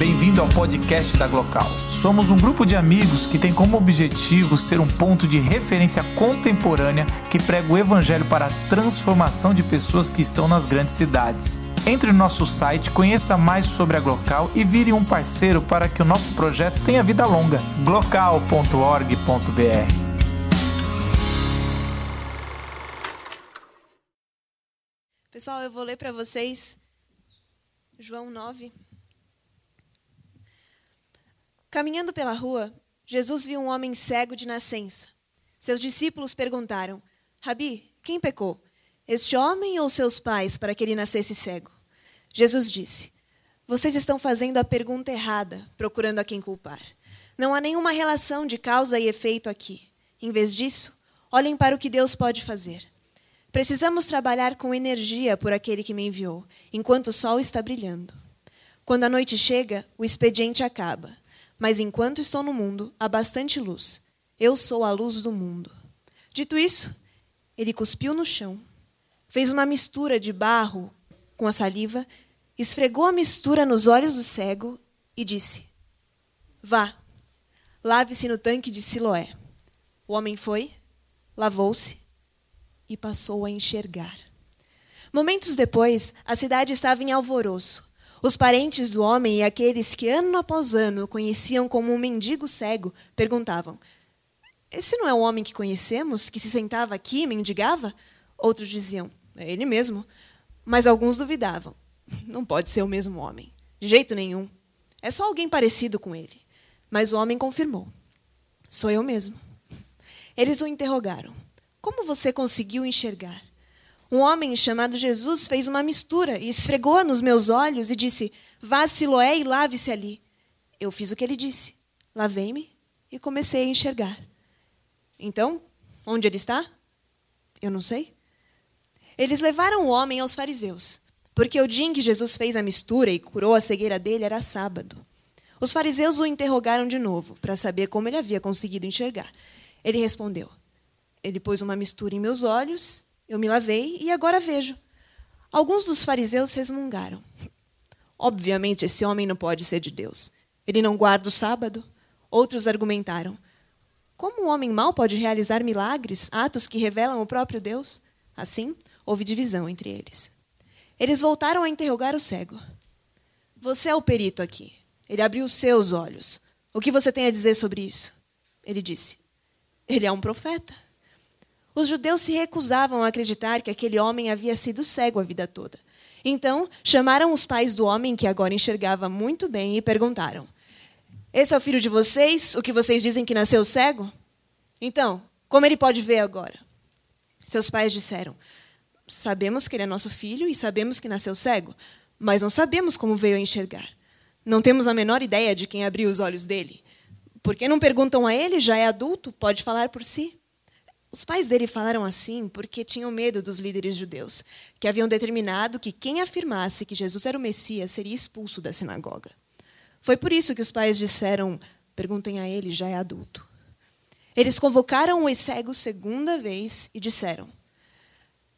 Bem-vindo ao podcast da Glocal. Somos um grupo de amigos que tem como objetivo ser um ponto de referência contemporânea que prega o evangelho para a transformação de pessoas que estão nas grandes cidades. Entre no nosso site, conheça mais sobre a Glocal e vire um parceiro para que o nosso projeto tenha vida longa. glocal.org.br Pessoal, eu vou ler para vocês João 9. Caminhando pela rua, Jesus viu um homem cego de nascença. Seus discípulos perguntaram: Rabi, quem pecou? Este homem ou seus pais para que ele nascesse cego? Jesus disse: Vocês estão fazendo a pergunta errada, procurando a quem culpar. Não há nenhuma relação de causa e efeito aqui. Em vez disso, olhem para o que Deus pode fazer. Precisamos trabalhar com energia por aquele que me enviou, enquanto o sol está brilhando. Quando a noite chega, o expediente acaba. Mas enquanto estou no mundo, há bastante luz. Eu sou a luz do mundo. Dito isso, ele cuspiu no chão, fez uma mistura de barro com a saliva, esfregou a mistura nos olhos do cego e disse: Vá, lave-se no tanque de Siloé. O homem foi, lavou-se e passou a enxergar. Momentos depois, a cidade estava em alvoroço. Os parentes do homem e aqueles que ano após ano conheciam como um mendigo cego perguntavam: Esse não é o homem que conhecemos, que se sentava aqui e mendigava? Outros diziam: É ele mesmo. Mas alguns duvidavam: Não pode ser o mesmo homem. De jeito nenhum. É só alguém parecido com ele. Mas o homem confirmou: Sou eu mesmo. Eles o interrogaram: Como você conseguiu enxergar? Um homem chamado Jesus fez uma mistura e esfregou nos meus olhos e disse: Vá a Siloé e lave-se ali. Eu fiz o que ele disse. Lavei-me e comecei a enxergar. Então, onde ele está? Eu não sei. Eles levaram o homem aos fariseus, porque o dia em que Jesus fez a mistura e curou a cegueira dele era sábado. Os fariseus o interrogaram de novo, para saber como ele havia conseguido enxergar. Ele respondeu: Ele pôs uma mistura em meus olhos eu me lavei e agora vejo. Alguns dos fariseus resmungaram. Obviamente, esse homem não pode ser de Deus. Ele não guarda o sábado. Outros argumentaram. Como um homem mau pode realizar milagres, atos que revelam o próprio Deus? Assim, houve divisão entre eles. Eles voltaram a interrogar o cego. Você é o perito aqui. Ele abriu os seus olhos. O que você tem a dizer sobre isso? Ele disse: Ele é um profeta. Os judeus se recusavam a acreditar que aquele homem havia sido cego a vida toda. Então, chamaram os pais do homem, que agora enxergava muito bem, e perguntaram: Esse é o filho de vocês, o que vocês dizem que nasceu cego? Então, como ele pode ver agora? Seus pais disseram: Sabemos que ele é nosso filho e sabemos que nasceu cego, mas não sabemos como veio a enxergar. Não temos a menor ideia de quem abriu os olhos dele. Por que não perguntam a ele? Já é adulto, pode falar por si. Os pais dele falaram assim porque tinham medo dos líderes judeus, que haviam determinado que quem afirmasse que Jesus era o Messias seria expulso da sinagoga. Foi por isso que os pais disseram: perguntem a ele, já é adulto. Eles convocaram o cego segunda vez e disseram: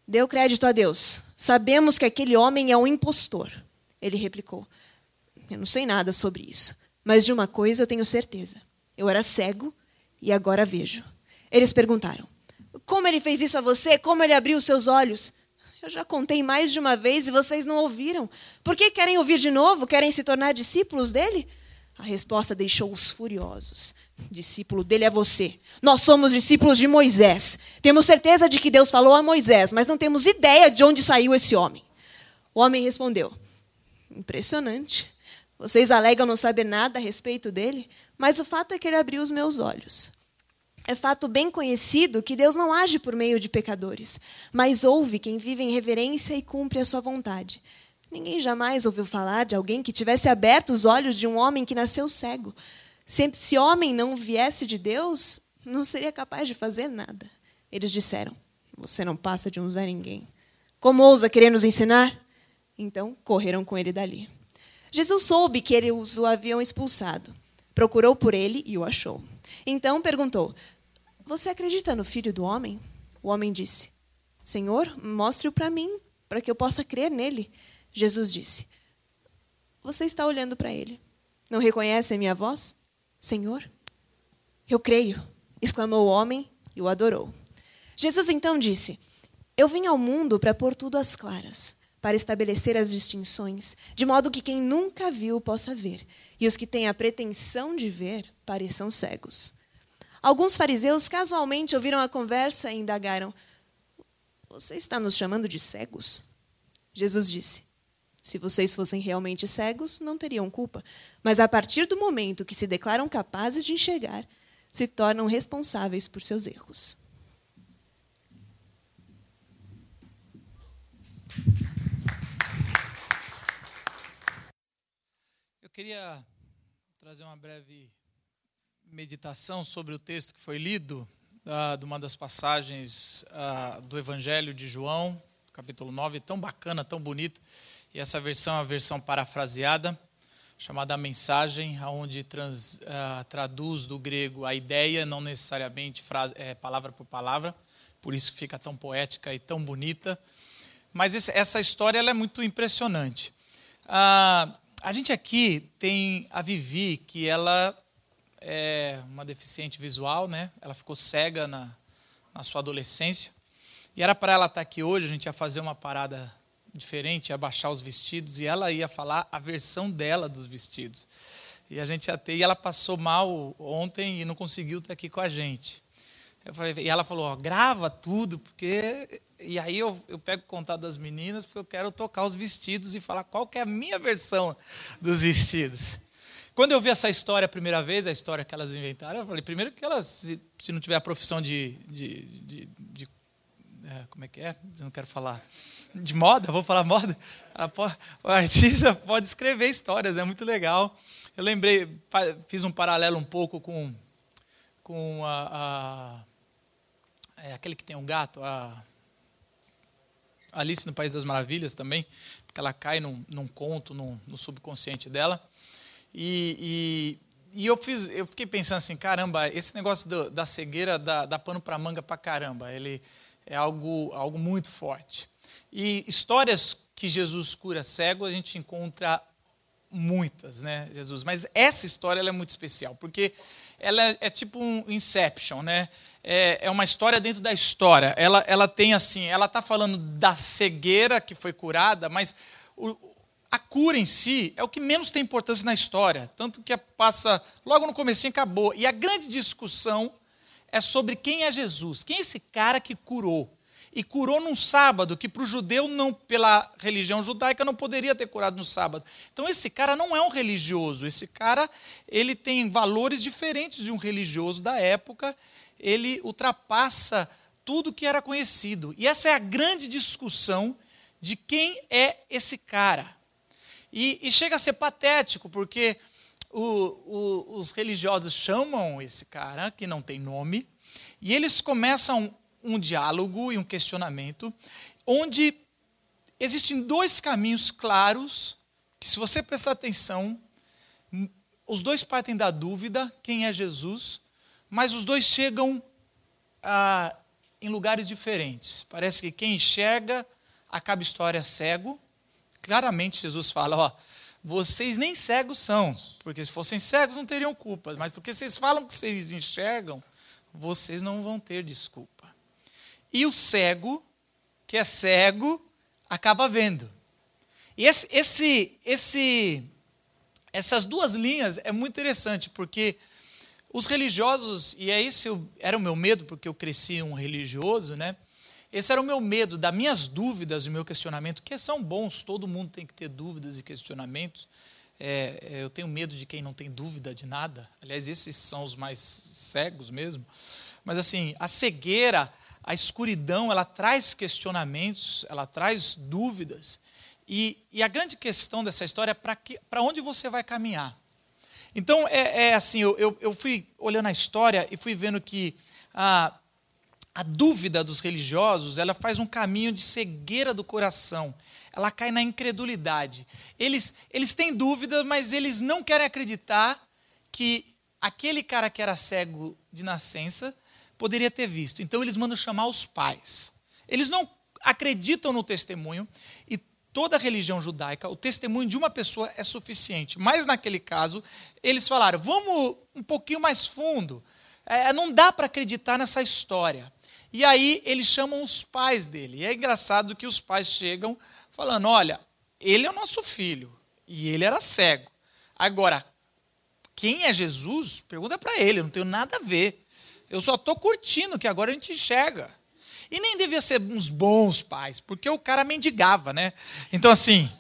Deu crédito a Deus. Sabemos que aquele homem é um impostor. Ele replicou: Eu não sei nada sobre isso, mas de uma coisa eu tenho certeza. Eu era cego e agora vejo. Eles perguntaram: como ele fez isso a você? Como ele abriu os seus olhos? Eu já contei mais de uma vez e vocês não ouviram. Por que querem ouvir de novo? Querem se tornar discípulos dele? A resposta deixou-os furiosos. Discípulo dele é você. Nós somos discípulos de Moisés. Temos certeza de que Deus falou a Moisés, mas não temos ideia de onde saiu esse homem. O homem respondeu: Impressionante. Vocês alegam não saber nada a respeito dele, mas o fato é que ele abriu os meus olhos. É fato bem conhecido que Deus não age por meio de pecadores, mas ouve quem vive em reverência e cumpre a sua vontade. Ninguém jamais ouviu falar de alguém que tivesse aberto os olhos de um homem que nasceu cego. Se esse homem não viesse de Deus, não seria capaz de fazer nada. Eles disseram: Você não passa de um Zé Ninguém. Como ousa querer nos ensinar? Então correram com ele dali. Jesus soube que eles o haviam expulsado. Procurou por ele e o achou. Então perguntou: Você acredita no filho do homem? O homem disse: Senhor, mostre-o para mim, para que eu possa crer nele. Jesus disse: Você está olhando para ele. Não reconhecem minha voz? Senhor? Eu creio, exclamou o homem e o adorou. Jesus então disse: Eu vim ao mundo para pôr tudo às claras, para estabelecer as distinções, de modo que quem nunca viu possa ver, e os que têm a pretensão de ver pareçam cegos. Alguns fariseus casualmente ouviram a conversa e indagaram: Você está nos chamando de cegos? Jesus disse: Se vocês fossem realmente cegos, não teriam culpa. Mas a partir do momento que se declaram capazes de enxergar, se tornam responsáveis por seus erros. Queria trazer uma breve meditação sobre o texto que foi lido, uh, de uma das passagens uh, do Evangelho de João, capítulo 9, tão bacana, tão bonito. E essa versão é a versão parafraseada, chamada Mensagem, onde trans, uh, traduz do grego a ideia, não necessariamente frase, é, palavra por palavra, por isso que fica tão poética e tão bonita. Mas esse, essa história é muito impressionante. Uh, a gente aqui tem a Vivi, que ela é uma deficiente visual, né? Ela ficou cega na, na sua adolescência. E era para ela estar aqui hoje, a gente ia fazer uma parada diferente, ia baixar os vestidos e ela ia falar a versão dela dos vestidos. E a gente ia ter, e ela passou mal ontem e não conseguiu estar aqui com a gente. Falei, e ela falou, ó, grava tudo, porque. E aí eu, eu pego o contato das meninas, porque eu quero tocar os vestidos e falar qual que é a minha versão dos vestidos. Quando eu vi essa história a primeira vez, a história que elas inventaram, eu falei, primeiro que elas, se, se não tiver a profissão de, de, de, de é, como é que é? Eu não quero falar de moda, vou falar moda. Pode, o artista pode escrever histórias, é muito legal. Eu lembrei, fiz um paralelo um pouco com, com a, a é, aquele que tem um gato, a Alice no País das Maravilhas também, porque ela cai num, num conto, num, no subconsciente dela. E, e, e, eu, fiz, eu fiquei pensando assim, caramba, esse negócio do, da cegueira dá, dá pano para manga para caramba. Ele, é algo, algo muito forte. E histórias que Jesus cura cego, a gente encontra muitas, né, Jesus? Mas essa história é muito especial, porque ela é, é tipo um Inception, né? É, é, uma história dentro da história. Ela, ela tem assim, ela está falando da cegueira que foi curada, mas o, a cura em si é o que menos tem importância na história, tanto que passa logo no começo acabou. E a grande discussão é sobre quem é Jesus, quem é esse cara que curou. E curou num sábado, que para o judeu, não, pela religião judaica, não poderia ter curado no sábado. Então esse cara não é um religioso, esse cara ele tem valores diferentes de um religioso da época, ele ultrapassa tudo que era conhecido. E essa é a grande discussão de quem é esse cara. E, e chega a ser patético, porque o, o, os religiosos chamam esse cara, que não tem nome, e eles começam um diálogo e um questionamento, onde existem dois caminhos claros, que se você prestar atenção, os dois partem da dúvida quem é Jesus, mas os dois chegam ah, em lugares diferentes. Parece que quem enxerga acaba história cego. Claramente Jesus fala, ó, vocês nem cegos são, porque se fossem cegos não teriam culpa, mas porque vocês falam que vocês enxergam, vocês não vão ter desculpa. E o cego, que é cego, acaba vendo. E esse, esse, esse, essas duas linhas é muito interessante, porque os religiosos, e é esse era o meu medo, porque eu cresci um religioso, né? Esse era o meu medo, das minhas dúvidas o meu questionamento, que são bons, todo mundo tem que ter dúvidas e questionamentos. É, é, eu tenho medo de quem não tem dúvida de nada. Aliás, esses são os mais cegos mesmo. Mas assim, a cegueira, a escuridão, ela traz questionamentos, ela traz dúvidas. E, e a grande questão dessa história é para onde você vai caminhar. Então, é, é assim, eu, eu, eu, fui olhando a história e fui vendo que ah, a dúvida dos religiosos, ela faz um caminho de cegueira do coração. Ela cai na incredulidade. Eles, eles têm dúvidas, mas eles não querem acreditar que aquele cara que era cego de nascença poderia ter visto. Então eles mandam chamar os pais. Eles não acreditam no testemunho e toda religião judaica, o testemunho de uma pessoa é suficiente. Mas naquele caso, eles falaram: vamos um pouquinho mais fundo. É, não dá para acreditar nessa história. E aí eles chamam os pais dele. E é engraçado que os pais chegam falando: olha, ele é o nosso filho e ele era cego. Agora, quem é Jesus? Pergunta para ele, eu não tenho nada a ver. Eu só estou curtindo que agora a gente enxerga. E nem devia ser uns bons pais, porque o cara mendigava, né? Então, assim,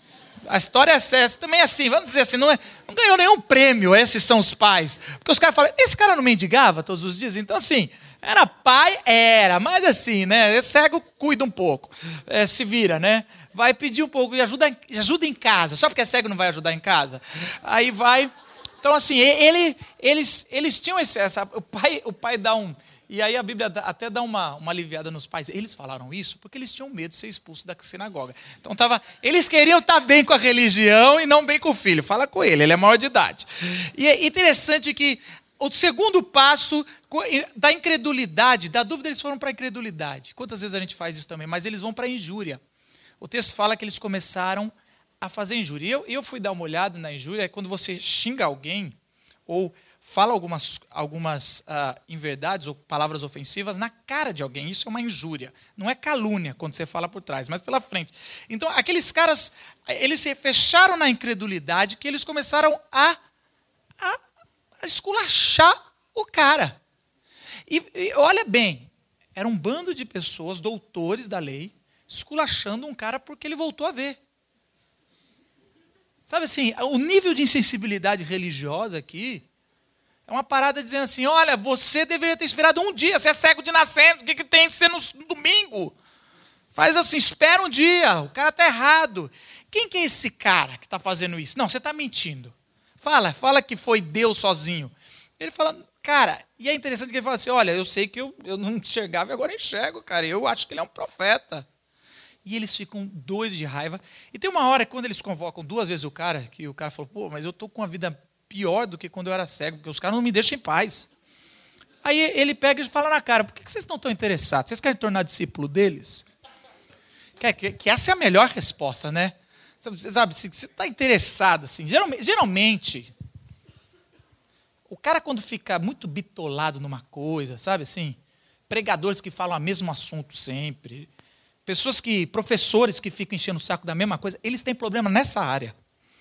a história é essa, também é assim, vamos dizer assim, não, é, não ganhou nenhum prêmio, esses são os pais. Porque os caras falam, esse cara não mendigava todos os dias? Então, assim, era pai? Era, mas assim, né? Esse cego cuida um pouco, é, se vira, né? Vai pedir um pouco e ajuda, ajuda em casa. Só porque é cego não vai ajudar em casa? Aí vai. Então, assim, ele, eles, eles tinham esse. Essa, o, pai, o pai dá um. E aí a Bíblia até dá uma, uma aliviada nos pais. Eles falaram isso porque eles tinham medo de ser expulsos da sinagoga. Então tava, eles queriam estar bem com a religião e não bem com o filho. Fala com ele, ele é maior de idade. E é interessante que o segundo passo da incredulidade, da dúvida, eles foram para a incredulidade. Quantas vezes a gente faz isso também? Mas eles vão para a injúria. O texto fala que eles começaram a fazer injúria. Eu, eu fui dar uma olhada na injúria, é quando você xinga alguém ou fala algumas, algumas uh, inverdades ou palavras ofensivas na cara de alguém. Isso é uma injúria. Não é calúnia quando você fala por trás, mas pela frente. Então, aqueles caras, eles se fecharam na incredulidade que eles começaram a, a, a esculachar o cara. E, e olha bem, era um bando de pessoas, doutores da lei, esculachando um cara porque ele voltou a ver. Sabe assim, o nível de insensibilidade religiosa aqui é uma parada dizendo assim: olha, você deveria ter esperado um dia, você é cego de nascendo, o que, que tem que ser no domingo? Faz assim, espera um dia, o cara está errado. Quem que é esse cara que está fazendo isso? Não, você está mentindo. Fala, fala que foi Deus sozinho. Ele fala, cara, e é interessante que ele fala assim: olha, eu sei que eu, eu não enxergava e agora enxergo, cara. Eu acho que ele é um profeta. E eles ficam doidos de raiva. E tem uma hora, quando eles convocam duas vezes o cara, que o cara falou, pô, mas eu estou com a vida pior do que quando eu era cego, porque os caras não me deixam em paz. Aí ele pega e fala na cara: por que vocês estão tão interessados? Vocês querem tornar discípulo deles? Que, que essa é a melhor resposta, né? Sabe, se você está interessado, assim, geralmente, geralmente, o cara quando fica muito bitolado numa coisa, sabe assim, pregadores que falam o mesmo assunto sempre, pessoas que, professores que ficam enchendo o saco da mesma coisa, eles têm problema nessa área.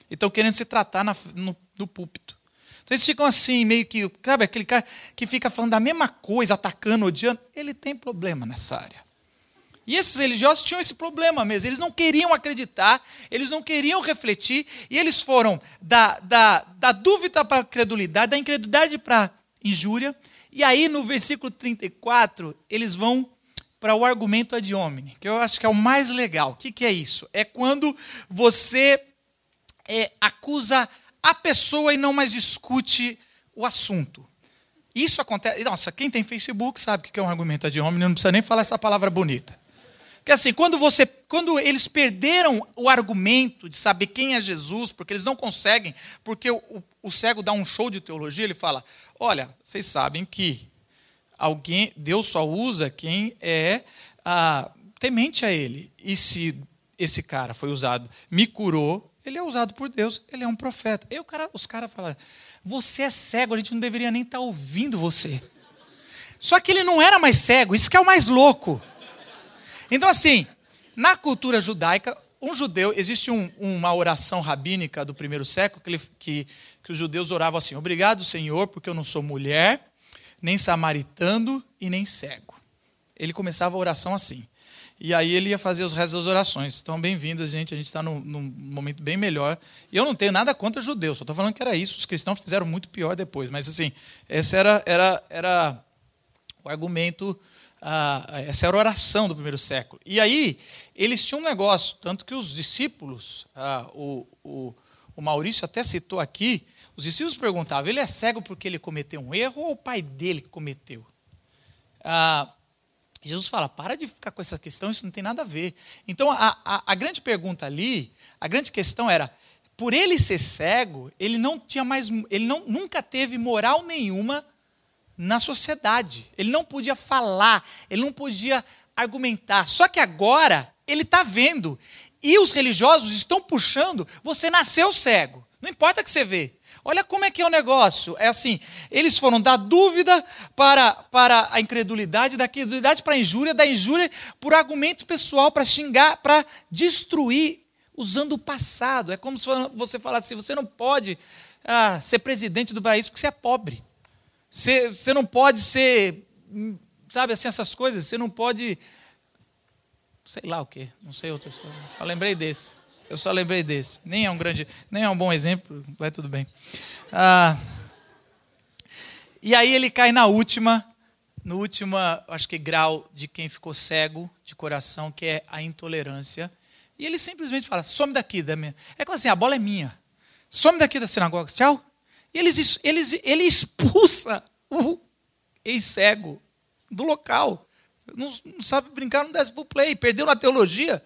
E estão querendo se tratar na, no, no púlpito. Então eles ficam assim, meio que, sabe, aquele cara que fica falando da mesma coisa, atacando, odiando, ele tem problema nessa área. E esses religiosos tinham esse problema mesmo. Eles não queriam acreditar, eles não queriam refletir, e eles foram da, da, da dúvida para a credulidade, da incredulidade para a injúria. E aí, no versículo 34, eles vão para o argumento ad hominem, que eu acho que é o mais legal. O que, que é isso? É quando você é, acusa a pessoa e não mais discute o assunto. Isso acontece. Nossa, quem tem Facebook sabe o que é um argumento ad hominem, não precisa nem falar essa palavra bonita. Porque assim, quando você, quando eles perderam o argumento de saber quem é Jesus, porque eles não conseguem, porque o, o, o cego dá um show de teologia, ele fala: olha, vocês sabem que alguém, Deus só usa quem é ah, temente a Ele. E se esse cara foi usado, me curou, ele é usado por Deus, ele é um profeta. E cara, os caras falam: você é cego, a gente não deveria nem estar tá ouvindo você. Só que ele não era mais cego, isso que é o mais louco. Então, assim, na cultura judaica, um judeu, existe um, uma oração rabínica do primeiro século que, ele, que, que os judeus oravam assim: Obrigado, Senhor, porque eu não sou mulher, nem samaritano e nem cego. Ele começava a oração assim. E aí ele ia fazer os restos das orações. Então, bem-vindos, gente. A gente está num, num, momento bem melhor. E eu não tenho nada contra judeus, só estou falando que era isso. Os cristãos fizeram muito pior depois. Mas, assim, esse era, era, era o argumento, ah, essa era a oração do primeiro século. E aí, eles tinham um negócio, tanto que os discípulos, ah, o, o, o Maurício até citou aqui, os discípulos perguntavam: ele é cego porque ele cometeu um erro ou o pai dele que cometeu? Ah, Jesus fala: para de ficar com essa questão, isso não tem nada a ver. Então, a, a, a, grande pergunta ali, a grande questão era: por ele ser cego, ele não tinha mais, ele não, nunca teve moral nenhuma na sociedade. Ele não podia falar, ele não podia argumentar. Só que agora ele está vendo. E os religiosos estão puxando, você nasceu cego. Não importa que você vê. Olha como é que é o negócio. É assim, eles foram da dúvida para, para a incredulidade, da incredulidade para a injúria, da injúria por argumento pessoal, para xingar, para destruir, usando o passado. É como se você falasse assim, você não pode ah, ser presidente do país porque você é pobre. Você, você não pode ser, sabe assim, essas coisas. Você não pode, sei lá o quê, não sei outro. Só lembrei desse. Eu só lembrei desse. Nem é um grande, nem é um bom exemplo, vai tudo bem. Ah, e aí ele cai na última, no último, acho que grau de quem ficou cego de coração, que é a intolerância. E ele simplesmente fala: some daqui da minha. É como assim, a bola é minha. Some daqui da sinagoga, tchau. E eles, eles, ele expulsa o ex-cego do local. Não, não, sabe brincar, não desce pro play, perdeu na teologia.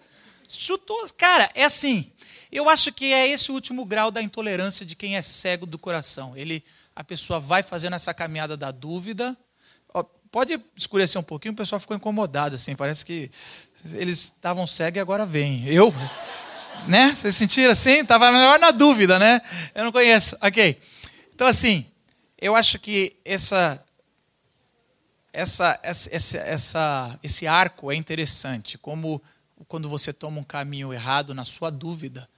Chutou. Cara, é assim. Eu acho que é esse o último grau da intolerância de quem é cego do coração. Ele, a pessoa vai fazendo essa caminhada da dúvida. Pode escurecer um pouquinho, o pessoal ficou incomodado, assim. Parece que eles estavam cegos e agora vêm. Eu, né? Vocês sentiram assim? Estava melhor na dúvida, né? Eu não conheço. Ok. Então, assim, eu acho que essa, essa, essa, essa, esse arco é interessante. Como quando você toma um caminho errado na sua dúvida,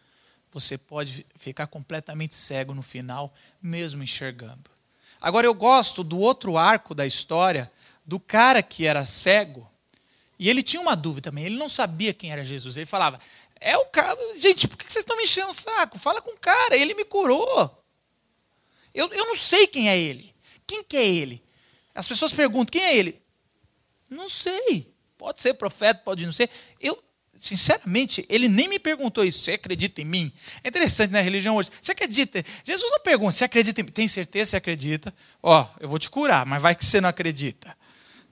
você pode ficar completamente cego no final, mesmo enxergando. Agora, eu gosto do outro arco da história, do cara que era cego, e ele tinha uma dúvida também, ele não sabia quem era Jesus. Ele falava: É o cara, gente, por que vocês estão me enchendo o saco? Fala com o cara, ele me curou. Eu, eu não sei quem é ele. Quem que é ele? As pessoas perguntam: Quem é ele? Não sei. Pode ser profeta, pode não ser. Eu, Sinceramente, ele nem me perguntou isso. Você acredita em mim? É interessante na religião hoje. Você acredita? Jesus não pergunta, você acredita em mim? Tem certeza que você acredita? Ó, eu vou te curar, mas vai que você não acredita.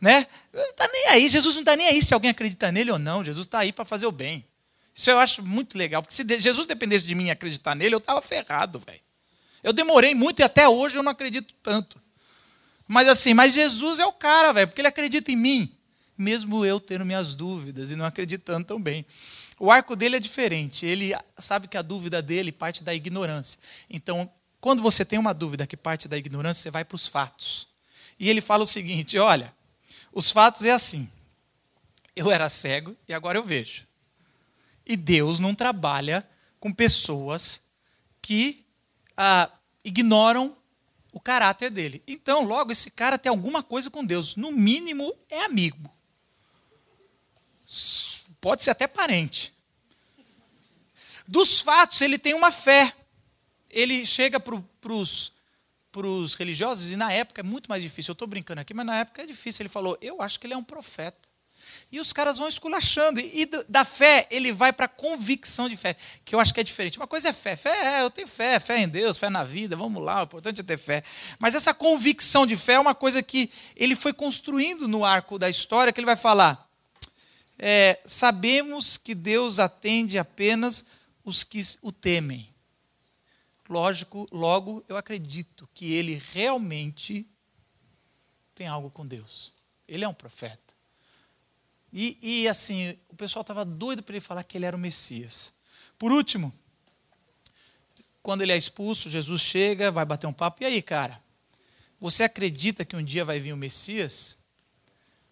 Né? Não está nem aí. Jesus não está nem aí se alguém acredita nele ou não. Jesus está aí para fazer o bem. Isso eu acho muito legal. Porque se Jesus dependesse de mim acreditar nele, eu estava ferrado, velho. Eu demorei muito e até hoje eu não acredito tanto. Mas assim, mas Jesus é o cara, velho, porque ele acredita em mim mesmo eu tendo minhas dúvidas e não acreditando tão bem. O arco dele é diferente. Ele sabe que a dúvida dele parte da ignorância. Então, quando você tem uma dúvida que parte da ignorância, você vai para os fatos. E ele fala o seguinte: olha, os fatos é assim. Eu era cego e agora eu vejo. E Deus não trabalha com pessoas que ah, ignoram o caráter dele. Então, logo, esse cara tem alguma coisa com Deus. No mínimo, é amigo. Pode ser até parente. Dos fatos, ele tem uma fé. Ele chega para os religiosos, e na época é muito mais difícil. Eu estou brincando aqui, mas na época é difícil. Ele falou: Eu acho que ele é um profeta. E os caras vão esculachando. E da fé, ele vai para a convicção de fé, que eu acho que é diferente. Uma coisa é fé. Fé é, eu tenho fé, fé em Deus, fé na vida, vamos lá, o importante é ter fé. Mas essa convicção de fé é uma coisa que ele foi construindo no arco da história, que ele vai falar é, sabemos que Deus atende apenas os que o temem. Lógico, logo eu acredito que ele realmente tem algo com Deus. Ele é um profeta. E, e assim, o pessoal estava doido para ele falar que ele era o Messias. Por último, quando ele é expulso, Jesus chega, vai bater um papo. E aí, cara? Você acredita que um dia vai vir o Messias?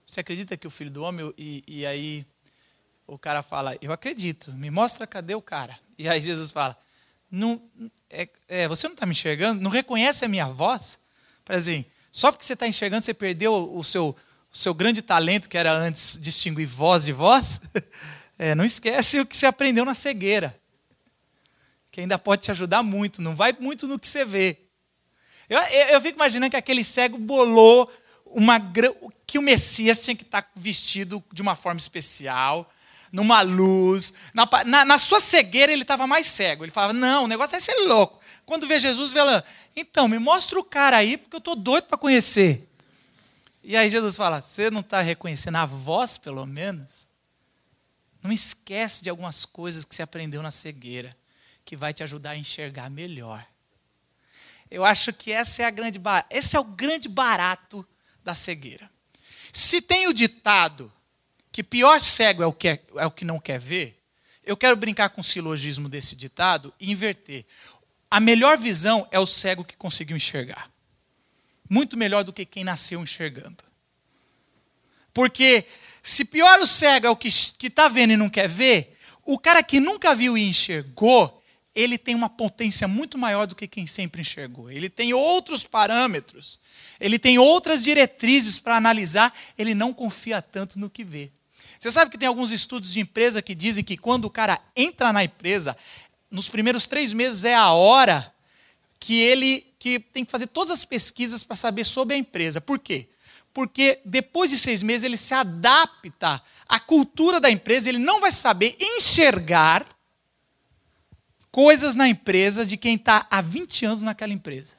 Você acredita que o filho do homem. E, e aí o cara fala: Eu acredito, me mostra cadê o cara. E aí Jesus fala: não, é, é, Você não está me enxergando? Não reconhece a minha voz? Para assim, só porque você está enxergando, você perdeu o seu, o seu grande talento, que era antes distinguir voz de voz? É, não esquece o que você aprendeu na cegueira, que ainda pode te ajudar muito. Não vai muito no que você vê. Eu, eu, eu fico imaginando que aquele cego bolou uma, que o Messias tinha que estar vestido de uma forma especial, numa luz. Na, na, na sua cegueira ele estava mais cego. Ele falava: Não, o negócio vai ser louco. Quando vê Jesus, vê lá, então, me mostra o cara aí, porque eu estou doido para conhecer. E aí Jesus fala: Você não está reconhecendo a voz, pelo menos? Não esquece de algumas coisas que você aprendeu na cegueira, que vai te ajudar a enxergar melhor. Eu acho que essa é a grande esse é o grande barato da cegueira. Se tem o ditado que pior cego é o que, é, é o que não quer ver, eu quero brincar com o silogismo desse ditado e inverter. A melhor visão é o cego que conseguiu enxergar. Muito melhor do que quem nasceu enxergando. Porque se pior o cego é o que está vendo e não quer ver, o cara que nunca viu e enxergou, ele tem uma potência muito maior do que quem sempre enxergou. Ele tem outros parâmetros, ele tem outras diretrizes para analisar, ele não confia tanto no que vê. Você sabe que tem alguns estudos de empresa que dizem que quando o cara entra na empresa, nos primeiros três meses é a hora que ele que tem que fazer todas as pesquisas para saber sobre a empresa. Por quê? Porque depois de seis meses ele se adapta à cultura da empresa, ele não vai saber enxergar coisas na empresa de quem está há 20 anos naquela empresa.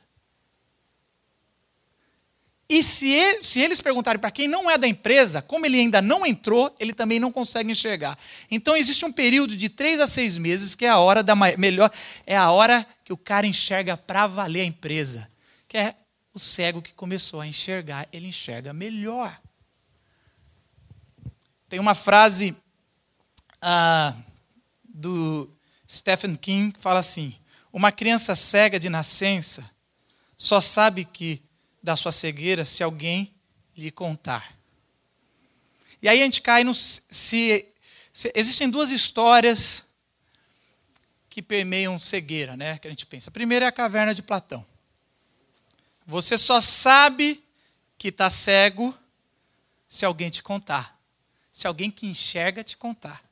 E se, se eles perguntarem para quem não é da empresa, como ele ainda não entrou, ele também não consegue enxergar. Então existe um período de três a seis meses que é a hora da melhor, é a hora que o cara enxerga para valer a empresa, que é o cego que começou a enxergar, ele enxerga melhor. Tem uma frase ah, do Stephen King fala assim: uma criança cega de nascença só sabe que da sua cegueira se alguém lhe contar. E aí a gente cai no se, se existem duas histórias que permeiam cegueira, né? Que a gente pensa. A primeira é a caverna de Platão. Você só sabe que está cego se alguém te contar. Se alguém que enxerga te contar.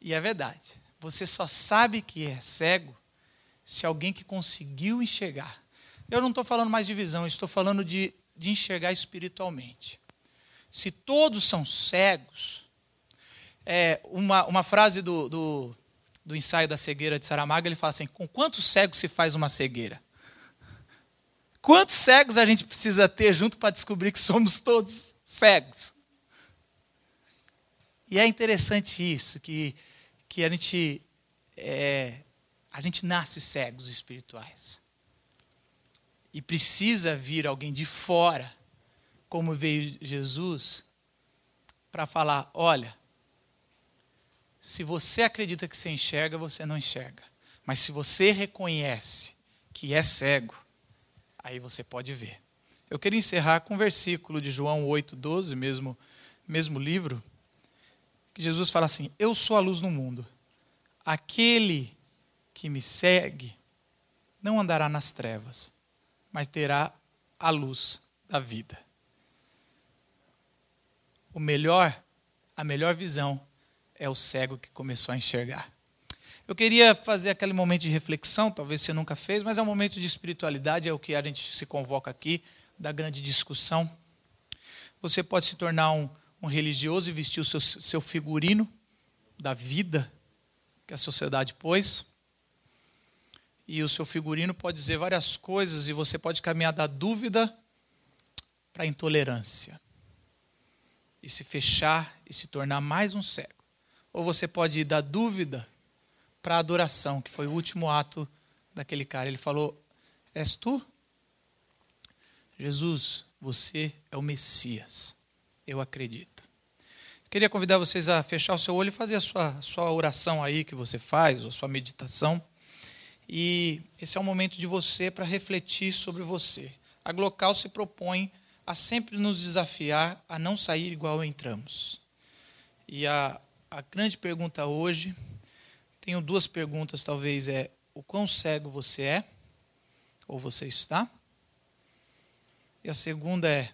E é verdade. Você só sabe que é cego se alguém que conseguiu enxergar. Eu não estou falando mais de visão, estou falando de, de enxergar espiritualmente. Se todos são cegos, é, uma, uma frase do, do, do ensaio da cegueira de Saramago, ele fala assim: com quantos cegos se faz uma cegueira? Quantos cegos a gente precisa ter junto para descobrir que somos todos cegos? E é interessante isso, que que a gente, é, a gente nasce cegos espirituais. E precisa vir alguém de fora, como veio Jesus, para falar: olha, se você acredita que você enxerga, você não enxerga. Mas se você reconhece que é cego, aí você pode ver. Eu queria encerrar com um versículo de João 8,12, mesmo, mesmo livro, que Jesus fala assim: Eu sou a luz no mundo. Aquele que me segue não andará nas trevas, mas terá a luz da vida. O melhor, a melhor visão é o cego que começou a enxergar. Eu queria fazer aquele momento de reflexão, talvez você nunca fez, mas é um momento de espiritualidade, é o que a gente se convoca aqui, da grande discussão. Você pode se tornar um, um religioso e vestir o seu, seu figurino da vida que a sociedade pôs. E o seu figurino pode dizer várias coisas e você pode caminhar da dúvida para a intolerância. E se fechar e se tornar mais um cego. Ou você pode ir da dúvida para a adoração, que foi o último ato daquele cara. Ele falou: És tu? Jesus, você é o Messias eu acredito. Queria convidar vocês a fechar o seu olho e fazer a sua, sua oração aí que você faz, ou sua meditação. E esse é o momento de você para refletir sobre você. A Glocal se propõe a sempre nos desafiar a não sair igual entramos. E a, a grande pergunta hoje, tenho duas perguntas, talvez, é o quão cego você é, ou você está? E a segunda é,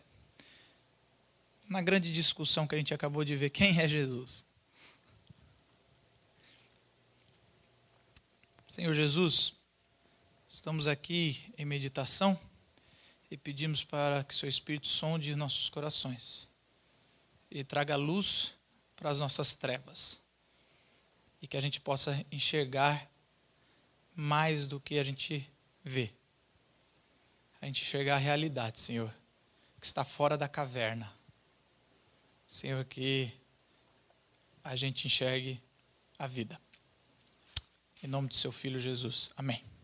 na grande discussão que a gente acabou de ver, quem é Jesus? Senhor Jesus, estamos aqui em meditação e pedimos para que seu Espírito sonde nossos corações e traga luz para as nossas trevas e que a gente possa enxergar mais do que a gente vê. A gente enxergar a realidade, Senhor, que está fora da caverna Senhor, que a gente enxergue a vida. Em nome do seu filho Jesus. Amém.